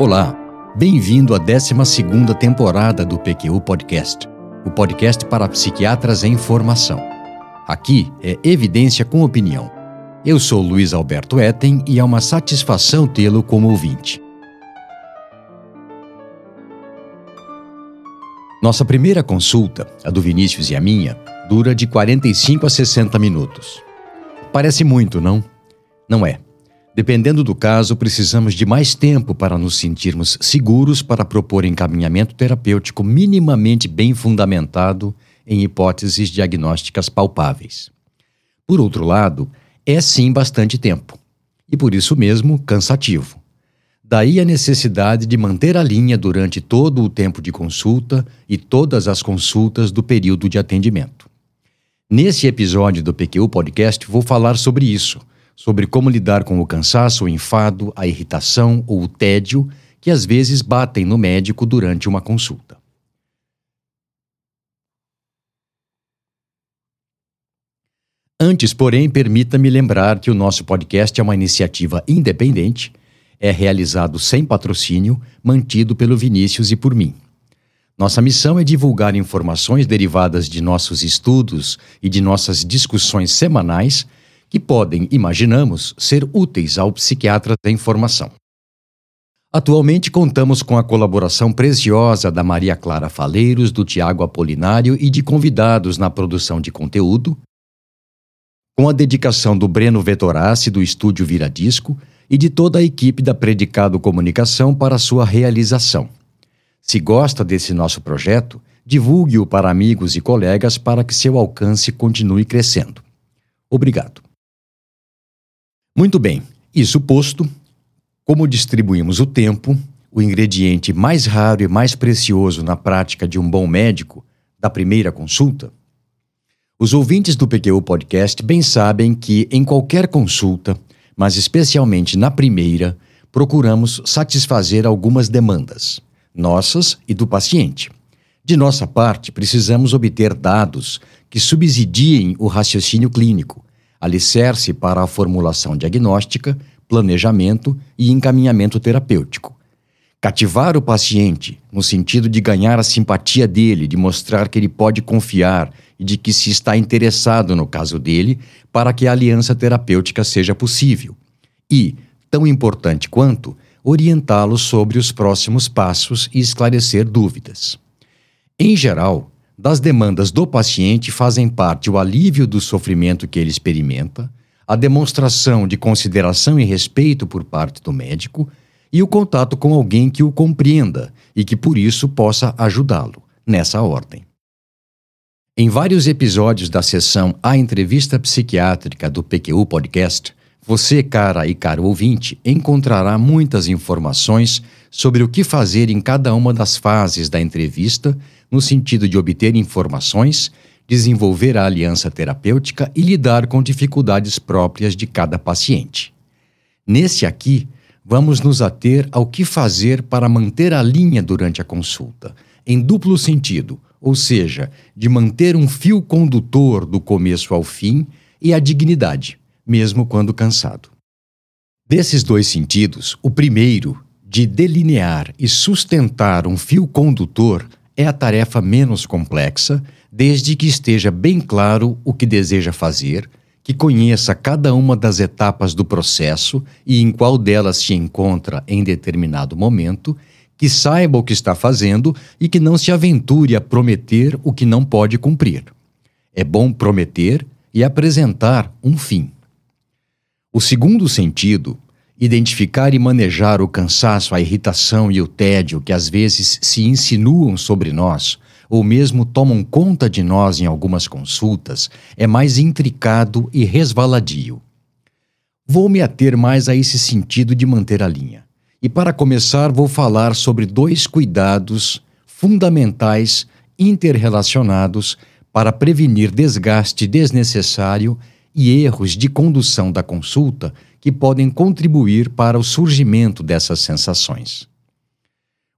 Olá, bem-vindo à 12 temporada do PQU Podcast, o podcast para psiquiatras em formação. Aqui é evidência com opinião. Eu sou Luiz Alberto Etten e é uma satisfação tê-lo como ouvinte. Nossa primeira consulta, a do Vinícius e a minha, dura de 45 a 60 minutos. Parece muito, não? Não é. Dependendo do caso, precisamos de mais tempo para nos sentirmos seguros para propor encaminhamento terapêutico minimamente bem fundamentado em hipóteses diagnósticas palpáveis. Por outro lado, é sim bastante tempo, e por isso mesmo cansativo. Daí a necessidade de manter a linha durante todo o tempo de consulta e todas as consultas do período de atendimento. Nesse episódio do PQ Podcast, vou falar sobre isso sobre como lidar com o cansaço, o enfado, a irritação ou o tédio que às vezes batem no médico durante uma consulta. Antes, porém, permita-me lembrar que o nosso podcast é uma iniciativa independente, é realizado sem patrocínio, mantido pelo Vinícius e por mim. Nossa missão é divulgar informações derivadas de nossos estudos e de nossas discussões semanais que podem, imaginamos, ser úteis ao psiquiatra da informação. Atualmente contamos com a colaboração preciosa da Maria Clara Faleiros, do Tiago Apolinário e de convidados na produção de conteúdo, com a dedicação do Breno Vetorassi, do Estúdio Viradisco, e de toda a equipe da Predicado Comunicação para sua realização. Se gosta desse nosso projeto, divulgue-o para amigos e colegas para que seu alcance continue crescendo. Obrigado. Muito bem, isso posto, como distribuímos o tempo, o ingrediente mais raro e mais precioso na prática de um bom médico, da primeira consulta? Os ouvintes do PQU Podcast bem sabem que, em qualquer consulta, mas especialmente na primeira, procuramos satisfazer algumas demandas, nossas e do paciente. De nossa parte, precisamos obter dados que subsidiem o raciocínio clínico, alicerce para a formulação diagnóstica, planejamento e encaminhamento terapêutico. Cativar o paciente, no sentido de ganhar a simpatia dele, de mostrar que ele pode confiar e de que se está interessado no caso dele, para que a aliança terapêutica seja possível. E, tão importante quanto, orientá-lo sobre os próximos passos e esclarecer dúvidas. Em geral, das demandas do paciente fazem parte o alívio do sofrimento que ele experimenta, a demonstração de consideração e respeito por parte do médico e o contato com alguém que o compreenda e que por isso possa ajudá-lo, nessa ordem. Em vários episódios da sessão A Entrevista Psiquiátrica do PQU Podcast, você, cara e caro ouvinte, encontrará muitas informações sobre o que fazer em cada uma das fases da entrevista no sentido de obter informações, desenvolver a aliança terapêutica e lidar com dificuldades próprias de cada paciente. Nesse aqui, vamos nos ater ao que fazer para manter a linha durante a consulta, em duplo sentido, ou seja, de manter um fio condutor do começo ao fim e a dignidade, mesmo quando cansado. Desses dois sentidos, o primeiro, de delinear e sustentar um fio condutor, é a tarefa menos complexa, desde que esteja bem claro o que deseja fazer, que conheça cada uma das etapas do processo e em qual delas se encontra em determinado momento, que saiba o que está fazendo e que não se aventure a prometer o que não pode cumprir. É bom prometer e apresentar um fim. O segundo sentido identificar e manejar o cansaço, a irritação e o tédio que às vezes se insinuam sobre nós, ou mesmo tomam conta de nós em algumas consultas, é mais intricado e resvaladio. Vou me ater mais a esse sentido de manter a linha. E para começar, vou falar sobre dois cuidados fundamentais interrelacionados para prevenir desgaste desnecessário e erros de condução da consulta que podem contribuir para o surgimento dessas sensações.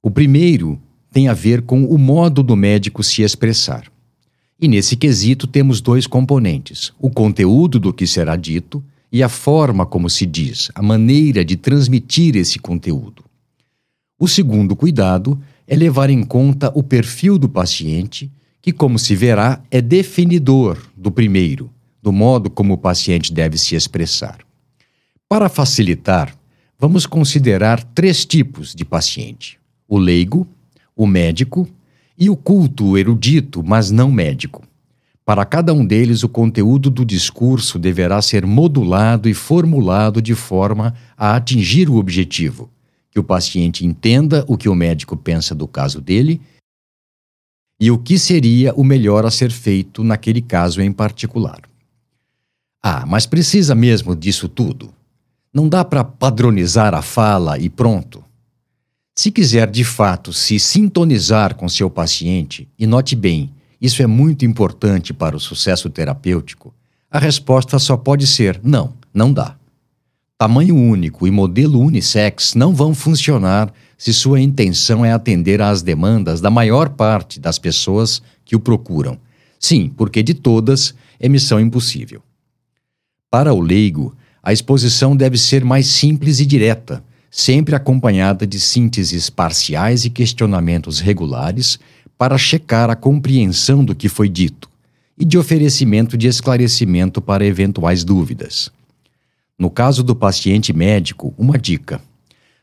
O primeiro tem a ver com o modo do médico se expressar. E nesse quesito temos dois componentes: o conteúdo do que será dito e a forma como se diz, a maneira de transmitir esse conteúdo. O segundo cuidado é levar em conta o perfil do paciente, que, como se verá, é definidor do primeiro, do modo como o paciente deve se expressar. Para facilitar, vamos considerar três tipos de paciente: o leigo, o médico e o culto erudito, mas não médico. Para cada um deles, o conteúdo do discurso deverá ser modulado e formulado de forma a atingir o objetivo, que o paciente entenda o que o médico pensa do caso dele e o que seria o melhor a ser feito naquele caso em particular. Ah, mas precisa mesmo disso tudo? Não dá para padronizar a fala e pronto. Se quiser de fato se sintonizar com seu paciente, e note bem, isso é muito importante para o sucesso terapêutico, a resposta só pode ser não, não dá. Tamanho único e modelo unissex não vão funcionar se sua intenção é atender às demandas da maior parte das pessoas que o procuram. Sim, porque de todas é missão impossível. Para o leigo, a exposição deve ser mais simples e direta, sempre acompanhada de sínteses parciais e questionamentos regulares para checar a compreensão do que foi dito e de oferecimento de esclarecimento para eventuais dúvidas. No caso do paciente médico, uma dica: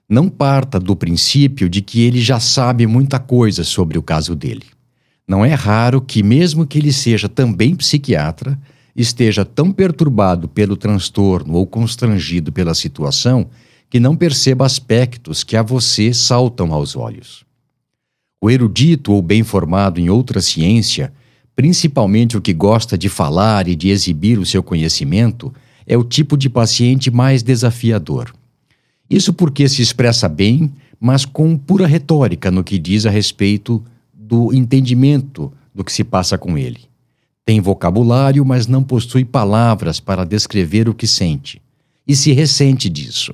não parta do princípio de que ele já sabe muita coisa sobre o caso dele. Não é raro que, mesmo que ele seja também psiquiatra, esteja tão perturbado pelo transtorno ou constrangido pela situação que não perceba aspectos que a você saltam aos olhos. O erudito ou bem formado em outra ciência, principalmente o que gosta de falar e de exibir o seu conhecimento, é o tipo de paciente mais desafiador. Isso porque se expressa bem, mas com pura retórica no que diz a respeito do entendimento do que se passa com ele. Tem vocabulário, mas não possui palavras para descrever o que sente, e se ressente disso.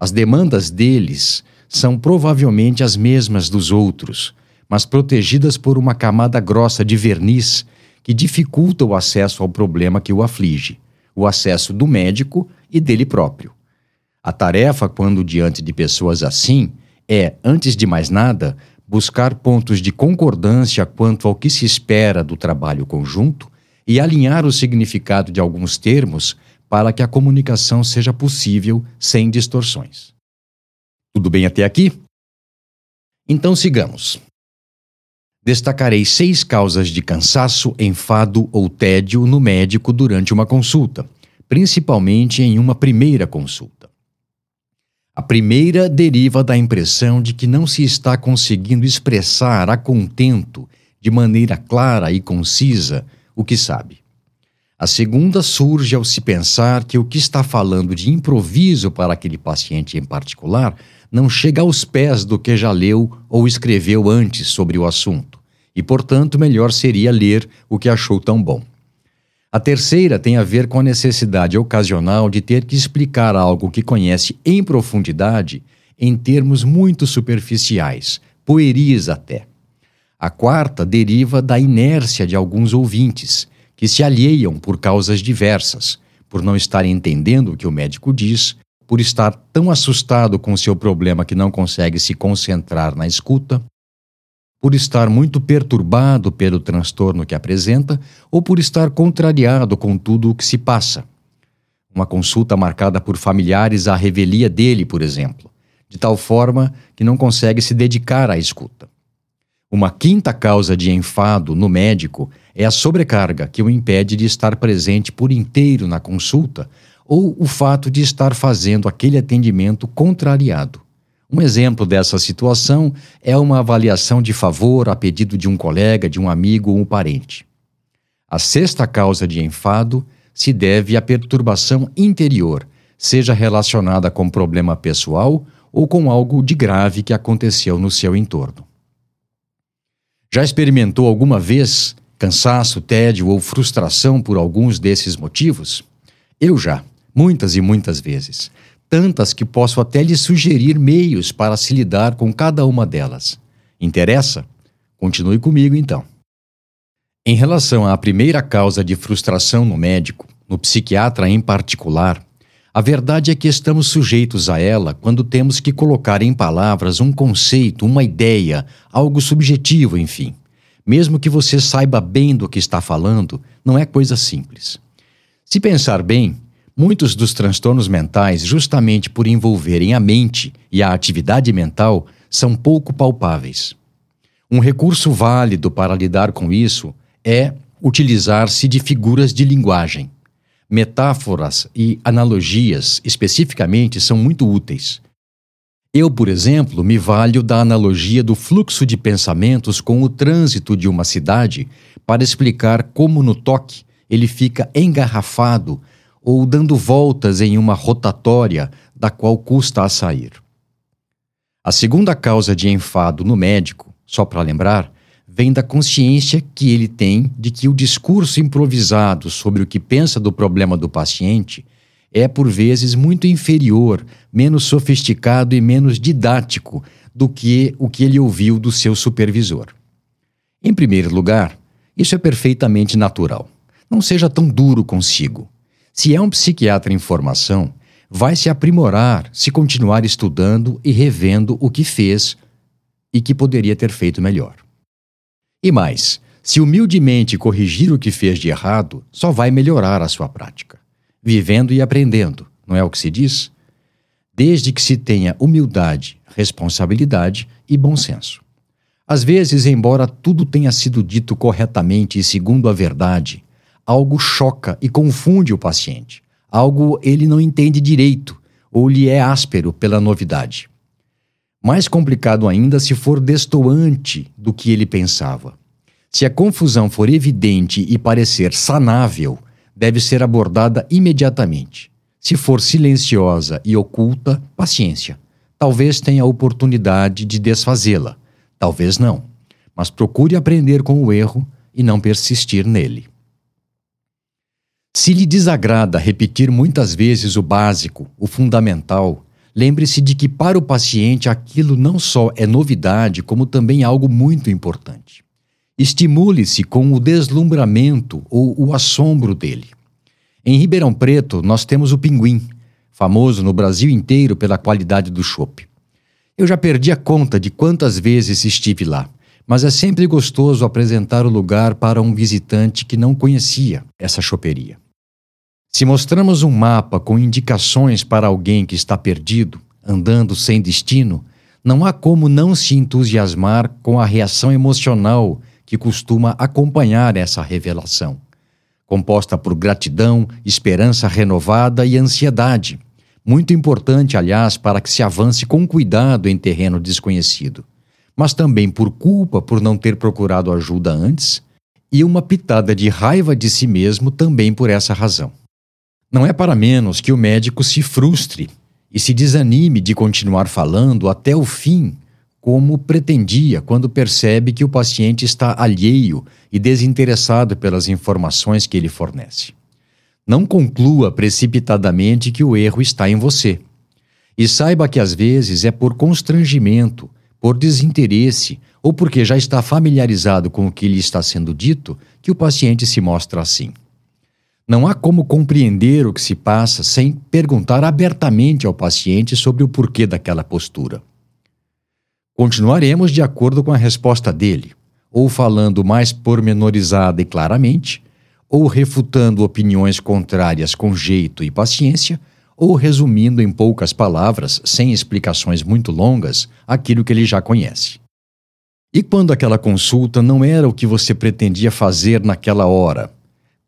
As demandas deles são provavelmente as mesmas dos outros, mas protegidas por uma camada grossa de verniz que dificulta o acesso ao problema que o aflige, o acesso do médico e dele próprio. A tarefa, quando diante de pessoas assim, é, antes de mais nada, buscar pontos de concordância quanto ao que se espera do trabalho conjunto e alinhar o significado de alguns termos para que a comunicação seja possível sem distorções. Tudo bem até aqui? Então sigamos. Destacarei seis causas de cansaço, enfado ou tédio no médico durante uma consulta, principalmente em uma primeira consulta. A primeira deriva da impressão de que não se está conseguindo expressar a contento, de maneira clara e concisa, o que sabe. A segunda surge ao se pensar que o que está falando de improviso para aquele paciente em particular não chega aos pés do que já leu ou escreveu antes sobre o assunto, e, portanto, melhor seria ler o que achou tão bom. A terceira tem a ver com a necessidade ocasional de ter que explicar algo que conhece em profundidade em termos muito superficiais, pueris até. A quarta deriva da inércia de alguns ouvintes que se alheiam por causas diversas, por não estarem entendendo o que o médico diz, por estar tão assustado com seu problema que não consegue se concentrar na escuta, por estar muito perturbado pelo transtorno que apresenta ou por estar contrariado com tudo o que se passa. Uma consulta marcada por familiares à revelia dele, por exemplo, de tal forma que não consegue se dedicar à escuta. Uma quinta causa de enfado no médico é a sobrecarga que o impede de estar presente por inteiro na consulta ou o fato de estar fazendo aquele atendimento contrariado. Um exemplo dessa situação é uma avaliação de favor a pedido de um colega, de um amigo ou um parente. A sexta causa de enfado se deve à perturbação interior, seja relacionada com problema pessoal ou com algo de grave que aconteceu no seu entorno. Já experimentou alguma vez cansaço, tédio ou frustração por alguns desses motivos? Eu já, muitas e muitas vezes. Tantas que posso até lhe sugerir meios para se lidar com cada uma delas. Interessa? Continue comigo então. Em relação à primeira causa de frustração no médico, no psiquiatra em particular, A verdade é que estamos sujeitos a ela quando temos que colocar em palavras um conceito, uma ideia, algo subjetivo, enfim. Mesmo que você saiba bem do que está falando, não é coisa simples. Se pensar bem, muitos dos transtornos mentais, justamente por envolverem a mente e a atividade mental, são pouco palpáveis. Um recurso válido para lidar com isso é utilizar-se de figuras de linguagem. Metáforas e analogias, especificamente, são muito úteis. Eu, por exemplo, me valho da analogia do fluxo de pensamentos com o trânsito de uma cidade para explicar como no toque ele fica engarrafado ou dando voltas em uma rotatória da qual custa a sair. A segunda causa de enfado no médico, só para lembrar, vem da consciência que ele tem de que o discurso improvisado sobre o que pensa do problema do paciente é, por vezes, muito inferior, menos sofisticado e menos didático do que o que ele ouviu do seu supervisor. Em primeiro lugar, isso é perfeitamente natural. Não seja tão duro consigo. Se é um psiquiatra em formação, vai se aprimorar se continuar estudando e revendo o que fez e que poderia ter feito melhor. E mais, se humildemente corrigir o que fez de errado, só vai melhorar a sua prática. Vivendo e aprendendo, não é o que se diz? Desde que se tenha humildade, responsabilidade e bom senso. Às vezes, embora tudo tenha sido dito corretamente e segundo a verdade, algo choca e confunde o paciente. Algo ele não entende direito ou lhe é áspero pela novidade. Mais complicado ainda se for destoante do que ele pensava. Se a confusão for evidente e parecer sanável, deve ser abordada imediatamente. Se for silenciosa e oculta, paciência. Talvez tenha a oportunidade de desfazê-la, talvez não. Mas procure aprender com o erro e não persistir nele. Se lhe desagrada repetir muitas vezes o básico, o fundamental, Lembre-se de que para o paciente aquilo não só é novidade, como também algo muito importante. Estimule-se com o deslumbramento ou o assombro dele. Em Ribeirão Preto, nós temos o Pinguim, famoso no Brasil inteiro pela qualidade do chopp. Eu já perdi a conta de quantas vezes estive lá, mas é sempre gostoso apresentar o lugar para um visitante que não conhecia essa choperia. Se mostramos um mapa com indicações para alguém que está perdido, andando sem destino, não há como não se entusiasmar com a reação emocional que costuma acompanhar essa revelação, composta por gratidão, esperança renovada e ansiedade. Muito importante, aliás, para que se avance com cuidado em terreno desconhecido, mas também por culpa por não ter procurado ajuda antes e uma pitada de raiva de si mesmo também por essa razão. Não é para menos que o médico se frustre e se desanime de continuar falando até o fim, como pretendia quando percebe que o paciente está alheio e desinteressado pelas informações que ele fornece. Não conclua precipitadamente que o erro está em você. E saiba que às vezes é por constrangimento, por desinteresse ou porque já está familiarizado com o que lhe está sendo dito que o paciente se mostra assim. Não há como compreender o que se passa sem perguntar abertamente ao paciente sobre o porquê daquela postura. Continuaremos de acordo com a resposta dele, ou falando mais pormenorizada e claramente, ou refutando opiniões contrárias com jeito e paciência, ou resumindo em poucas palavras, sem explicações muito longas, aquilo que ele já conhece. E quando aquela consulta não era o que você pretendia fazer naquela hora,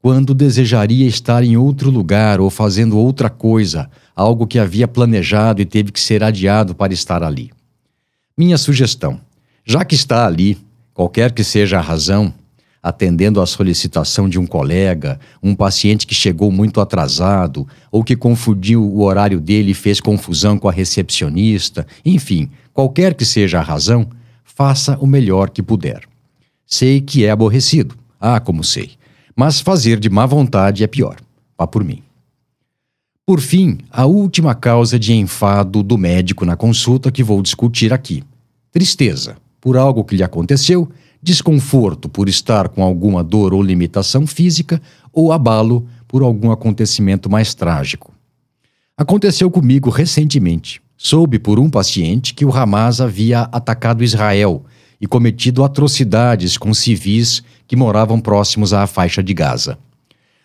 quando desejaria estar em outro lugar ou fazendo outra coisa, algo que havia planejado e teve que ser adiado para estar ali. Minha sugestão: já que está ali, qualquer que seja a razão, atendendo à solicitação de um colega, um paciente que chegou muito atrasado ou que confundiu o horário dele e fez confusão com a recepcionista, enfim, qualquer que seja a razão, faça o melhor que puder. Sei que é aborrecido. Ah, como sei mas fazer de má vontade é pior. Vá por mim. Por fim, a última causa de enfado do médico na consulta que vou discutir aqui: tristeza por algo que lhe aconteceu, desconforto por estar com alguma dor ou limitação física, ou abalo por algum acontecimento mais trágico. Aconteceu comigo recentemente. Soube por um paciente que o Hamas havia atacado Israel e cometido atrocidades com civis que moravam próximos à faixa de Gaza.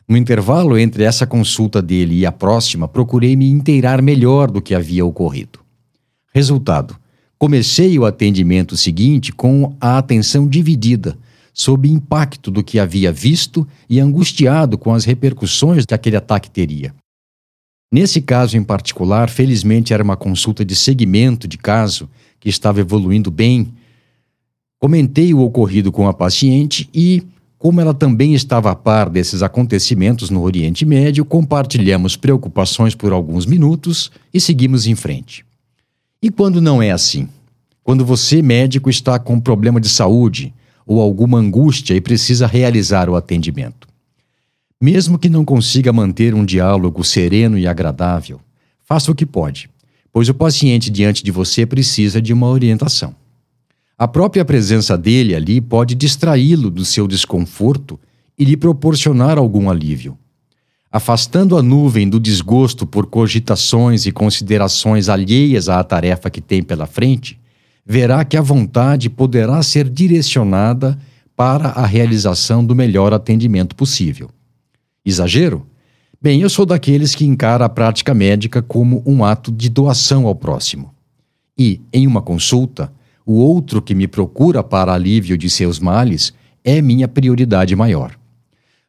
No intervalo entre essa consulta dele e a próxima, procurei me inteirar melhor do que havia ocorrido. Resultado: comecei o atendimento seguinte com a atenção dividida, sob impacto do que havia visto e angustiado com as repercussões que aquele ataque teria. Nesse caso em particular, felizmente era uma consulta de segmento de caso que estava evoluindo bem. Comentei o ocorrido com a paciente e, como ela também estava a par desses acontecimentos no Oriente Médio, compartilhamos preocupações por alguns minutos e seguimos em frente. E quando não é assim? Quando você, médico, está com problema de saúde ou alguma angústia e precisa realizar o atendimento. Mesmo que não consiga manter um diálogo sereno e agradável, faça o que pode, pois o paciente diante de você precisa de uma orientação. A própria presença dele ali pode distraí-lo do seu desconforto e lhe proporcionar algum alívio. Afastando a nuvem do desgosto por cogitações e considerações alheias à tarefa que tem pela frente, verá que a vontade poderá ser direcionada para a realização do melhor atendimento possível. Exagero? Bem, eu sou daqueles que encara a prática médica como um ato de doação ao próximo. E, em uma consulta, o outro que me procura para alívio de seus males é minha prioridade maior.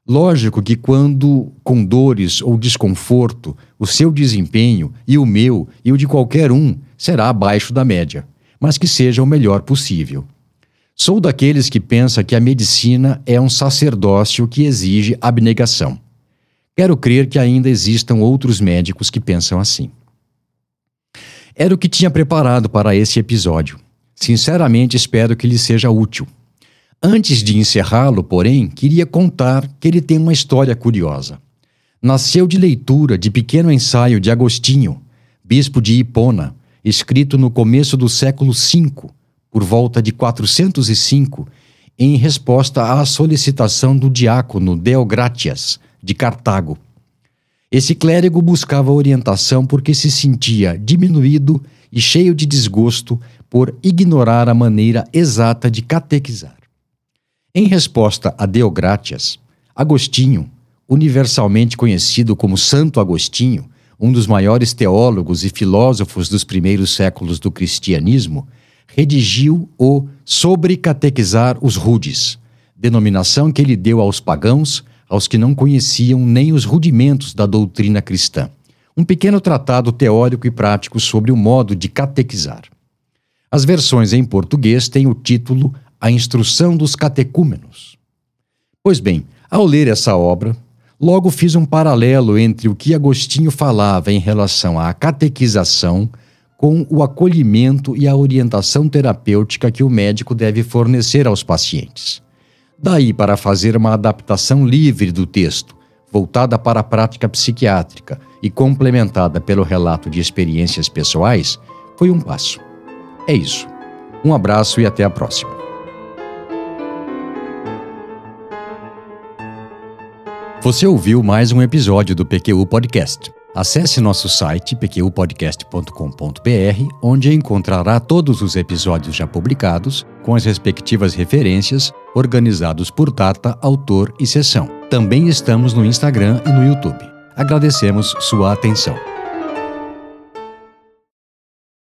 Lógico que quando com dores ou desconforto, o seu desempenho e o meu e o de qualquer um será abaixo da média, mas que seja o melhor possível. Sou daqueles que pensa que a medicina é um sacerdócio que exige abnegação. Quero crer que ainda existam outros médicos que pensam assim. Era o que tinha preparado para esse episódio. Sinceramente, espero que lhe seja útil. Antes de encerrá-lo, porém, queria contar que ele tem uma história curiosa. Nasceu de leitura de pequeno ensaio de Agostinho, bispo de Hipona, escrito no começo do século V, por volta de 405, em resposta à solicitação do diácono Deogratias, de Cartago. Esse clérigo buscava orientação porque se sentia diminuído e cheio de desgosto por ignorar a maneira exata de catequizar. Em resposta a Deogratias, Agostinho, universalmente conhecido como Santo Agostinho, um dos maiores teólogos e filósofos dos primeiros séculos do cristianismo, redigiu o Sobre Catequizar os Rudes, denominação que ele deu aos pagãos aos que não conheciam nem os rudimentos da doutrina cristã. Um pequeno tratado teórico e prático sobre o modo de catequizar. As versões em português têm o título A Instrução dos Catecúmenos. Pois bem, ao ler essa obra, logo fiz um paralelo entre o que Agostinho falava em relação à catequização com o acolhimento e a orientação terapêutica que o médico deve fornecer aos pacientes. Daí para fazer uma adaptação livre do texto, voltada para a prática psiquiátrica e complementada pelo relato de experiências pessoais, foi um passo. É isso. Um abraço e até a próxima. Você ouviu mais um episódio do PQU Podcast. Acesse nosso site pqpodcast.com.br, onde encontrará todos os episódios já publicados, com as respectivas referências, organizados por data, autor e sessão. Também estamos no Instagram e no YouTube. Agradecemos sua atenção.